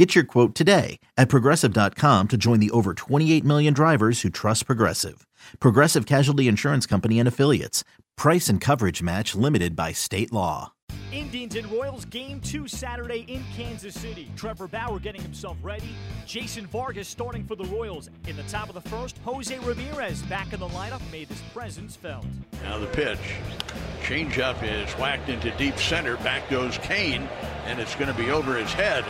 Get your quote today at progressive.com to join the over 28 million drivers who trust Progressive. Progressive Casualty Insurance Company and Affiliates. Price and coverage match limited by state law. Indians and Royals game two Saturday in Kansas City. Trevor Bauer getting himself ready. Jason Vargas starting for the Royals. In the top of the first, Jose Ramirez back in the lineup made his presence felt. Now the pitch. Changeup is whacked into deep center. Back goes Cain, and it's going to be over his head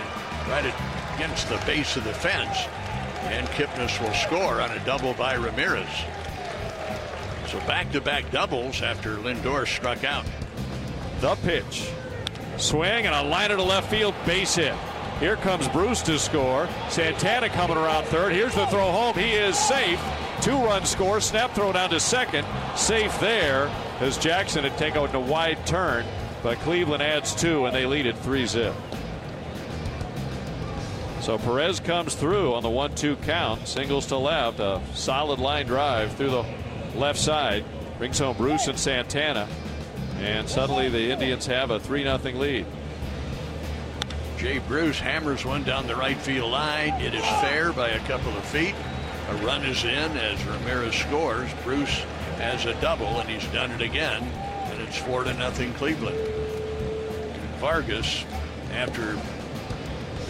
right against the base of the fence. And Kipnis will score on a double by Ramirez. So back-to-back doubles after Lindor struck out. The pitch. Swing and a line to left field base hit. Here comes Bruce to score. Santana coming around third. Here's the throw home. He is safe. Two run score. Snap throw down to second. Safe there as Jackson had taken a wide turn. But Cleveland adds two and they lead it 3 zip. So Perez comes through on the 1 2 count. Singles to left. A solid line drive through the left side. Brings home Bruce and Santana. And suddenly the Indians have a 3 0 lead. Jay Bruce hammers one down the right field line. It is fair by a couple of feet. A run is in as Ramirez scores. Bruce has a double, and he's done it again. And it's 4 to nothing Cleveland. Vargas, after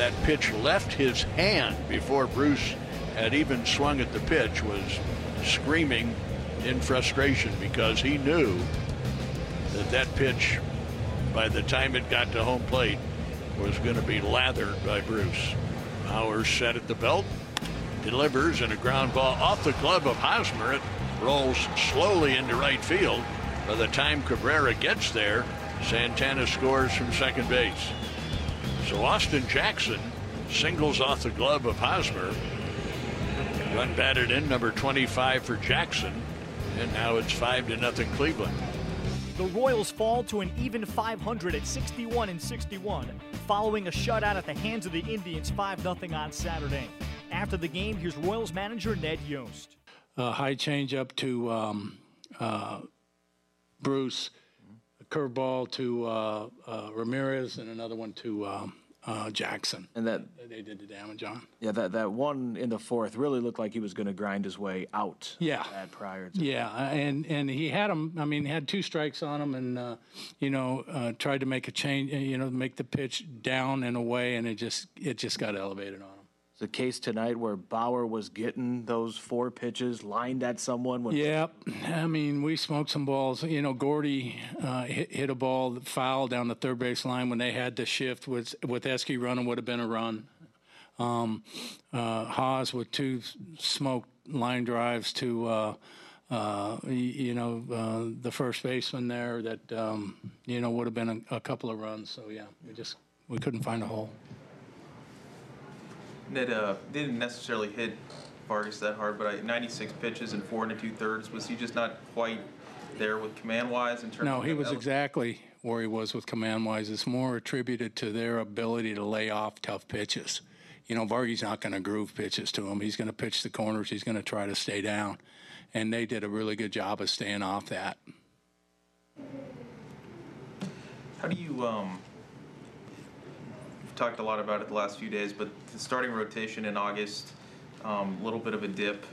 that pitch left his hand before Bruce had even swung at the pitch, was screaming in frustration because he knew that that pitch, by the time it got to home plate, was going to be lathered by Bruce. Bauer set at the belt, delivers, and a ground ball off the glove of Hosmer. It rolls slowly into right field. By the time Cabrera gets there, Santana scores from second base. So Austin Jackson singles off the glove of Hosmer. Run batted in, number 25 for Jackson. And now it's 5 to nothing Cleveland. The Royals fall to an even 500 at 61 and 61, following a shutout at the hands of the Indians 5 0 on Saturday. After the game, here's Royals manager Ned Yost. A high changeup to um, uh, Bruce, a curveball to uh, uh, Ramirez, and another one to um, uh, Jackson. And that they did the damage on. Yeah, that, that one in the fourth really looked like he was going to grind his way out. Yeah. At prior to Yeah, and and he had him. I mean, had two strikes on him, and uh, you know, uh, tried to make a change. You know, make the pitch down and away, and it just it just got elevated on him. The case tonight where Bauer was getting those four pitches lined at someone. When Yeah, I mean, we smoked some balls. You know, Gordy uh, hit, hit a ball foul down the third base line when they had to shift with with Esky running would have been a run. Um, uh, Hos with two smoked line drives to. Uh, uh, you know, uh, the first baseman there that, um, you know, would have been a, a couple of runs. So, yeah, we just, we couldn't find a hole. Ned uh, didn't necessarily hit Vargas that hard, but I, 96 pitches and four and two thirds. Was he just not quite there with command wise in terms? No, he was exactly where he was with command wise. It's more attributed to their ability to lay off tough pitches. You know, Vargy's not going to groove pitches to him. He's going to pitch the corners. He's going to try to stay down. And they did a really good job of staying off that. How do you? Um, talked a lot about it the last few days, but the starting rotation in August, a um, little bit of a dip.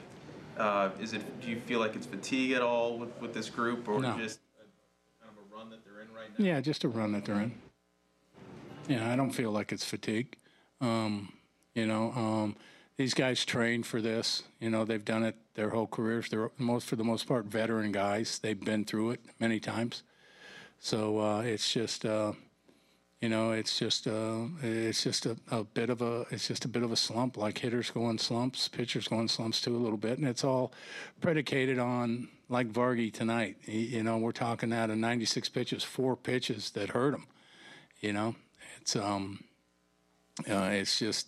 Uh, is it? Do you feel like it's fatigue at all with, with this group, or No. just a, kind of a run that they're in right now? Yeah, just a run that they're in. Yeah, I don't feel like it's fatigue. Um, you know, um, these guys train for this. You know, they've done it their whole careers. They're most, for the most part, veteran guys. They've been through it many times. So uh, it's just, uh, you know, it's just, uh, it's just a, a bit of a, it's just a bit of a slump. Like hitters go in slumps, pitchers go in slumps too a little bit, and it's all predicated on like Vargy tonight. You know, we're talking out of 96 pitches, four pitches that hurt him. You know, it's um, uh, it's just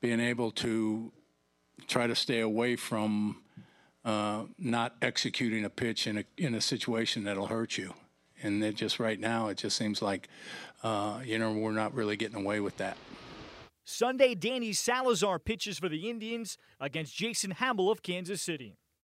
being able to try to stay away from uh, not executing a pitch in a in a situation that'll hurt you. And it just right now, it just seems like, uh, you know, we're not really getting away with that. Sunday, Danny Salazar pitches for the Indians against Jason Hammel of Kansas City.